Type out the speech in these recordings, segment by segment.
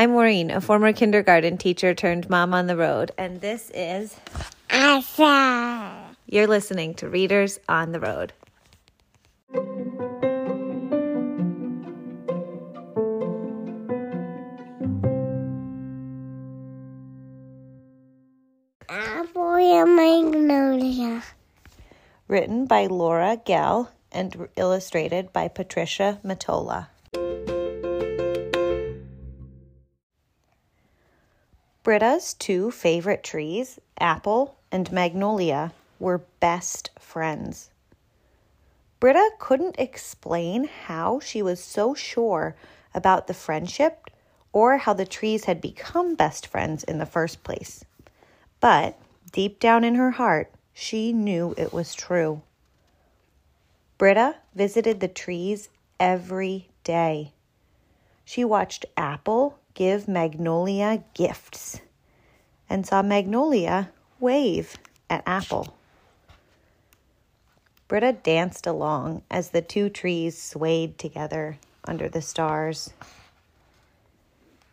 I'm Maureen, a former kindergarten teacher turned mom on the road, and this is Asa. You're listening to Readers on the Road. Apple Magnolia. Written by Laura Gehl and illustrated by Patricia Metola. Britta's two favorite trees, Apple and Magnolia, were best friends. Britta couldn't explain how she was so sure about the friendship or how the trees had become best friends in the first place. But deep down in her heart, she knew it was true. Britta visited the trees every day. She watched Apple give Magnolia gifts and saw Magnolia wave at Apple. Britta danced along as the two trees swayed together under the stars.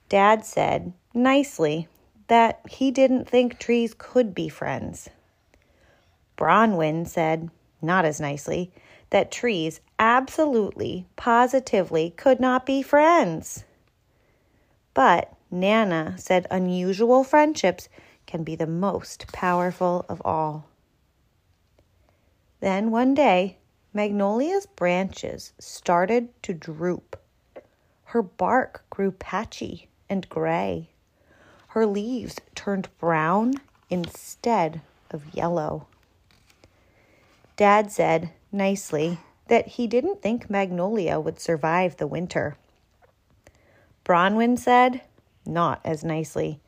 Dad said, nicely, that he didn't think trees could be friends. Bronwyn said, not as nicely, that trees absolutely, positively could not be friends. But Nana said unusual friendships can be the most powerful of all. Then one day, Magnolia's branches started to droop. Her bark grew patchy and gray. Her leaves turned brown instead of yellow. Dad said, nicely, that he didn't think Magnolia would survive the winter. Bronwyn said, not as nicely,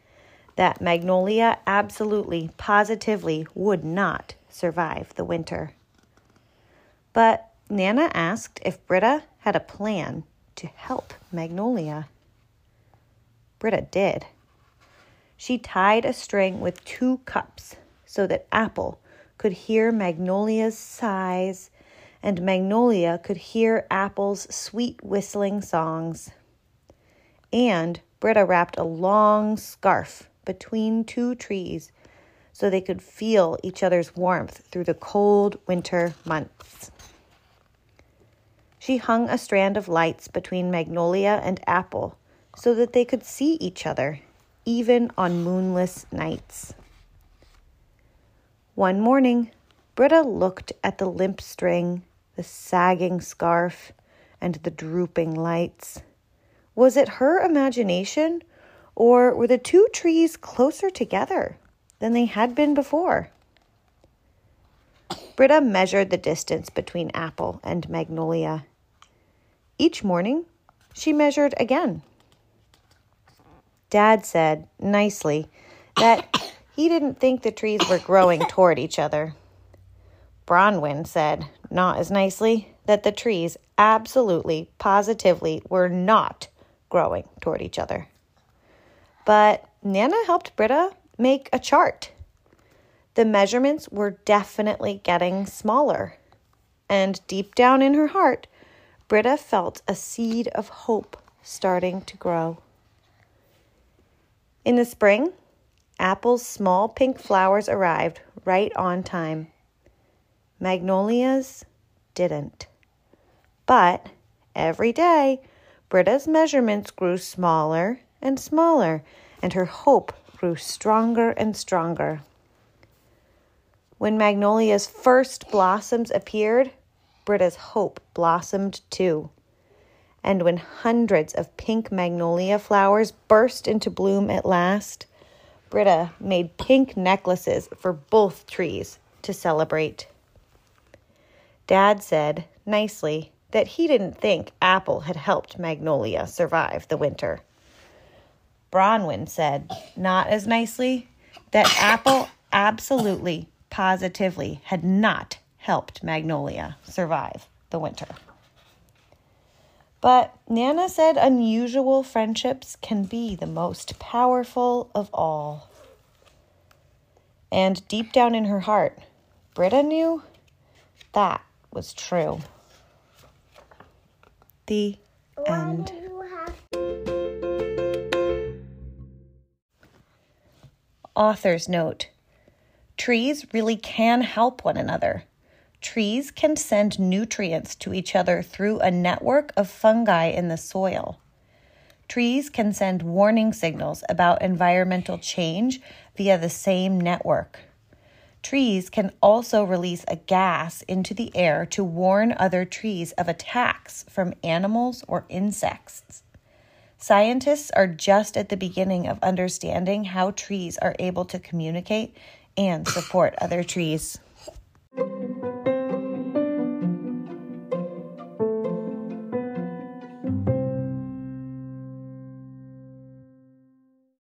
that Magnolia absolutely, positively would not survive the winter. But Nana asked if Britta had a plan to help Magnolia. Britta did. She tied a string with two cups so that Apple could hear Magnolia's sighs and Magnolia could hear Apple's sweet whistling songs. And Britta wrapped a long scarf between two trees so they could feel each other's warmth through the cold winter months. She hung a strand of lights between Magnolia and Apple so that they could see each other, even on moonless nights. One morning, Britta looked at the limp string, the sagging scarf, and the drooping lights. Was it her imagination, or were the two trees closer together than they had been before? Britta measured the distance between Apple and Magnolia. Each morning, she measured again. Dad said, nicely, that he didn't think the trees were growing toward each other. Bronwyn said, not as nicely, that the trees absolutely, positively were not growing toward each other. But Nana helped Britta make a chart. The measurements were definitely getting smaller. And deep down in her heart, Britta felt a seed of hope starting to grow. In the spring, Apple's small pink flowers arrived right on time. Magnolias didn't. But every day, Britta's measurements grew smaller and smaller, and her hope grew stronger and stronger. When Magnolia's first blossoms appeared, Britta's hope blossomed too. And when hundreds of pink magnolia flowers burst into bloom at last, Britta made pink necklaces for both trees to celebrate. Dad said, nicely, that he didn't think Apple had helped Magnolia survive the winter. Bronwyn said, not as nicely, that Apple absolutely, positively had not helped Magnolia survive the winter. But Nana said unusual friendships can be the most powerful of all. And deep down in her heart, Britta knew that was true the end. Author's note Trees really can help one another. Trees can send nutrients to each other through a network of fungi in the soil. Trees can send warning signals about environmental change via the same network. Trees can also release a gas into the air to warn other trees of attacks from animals or insects. Scientists are just at the beginning of understanding how trees are able to communicate and support other trees.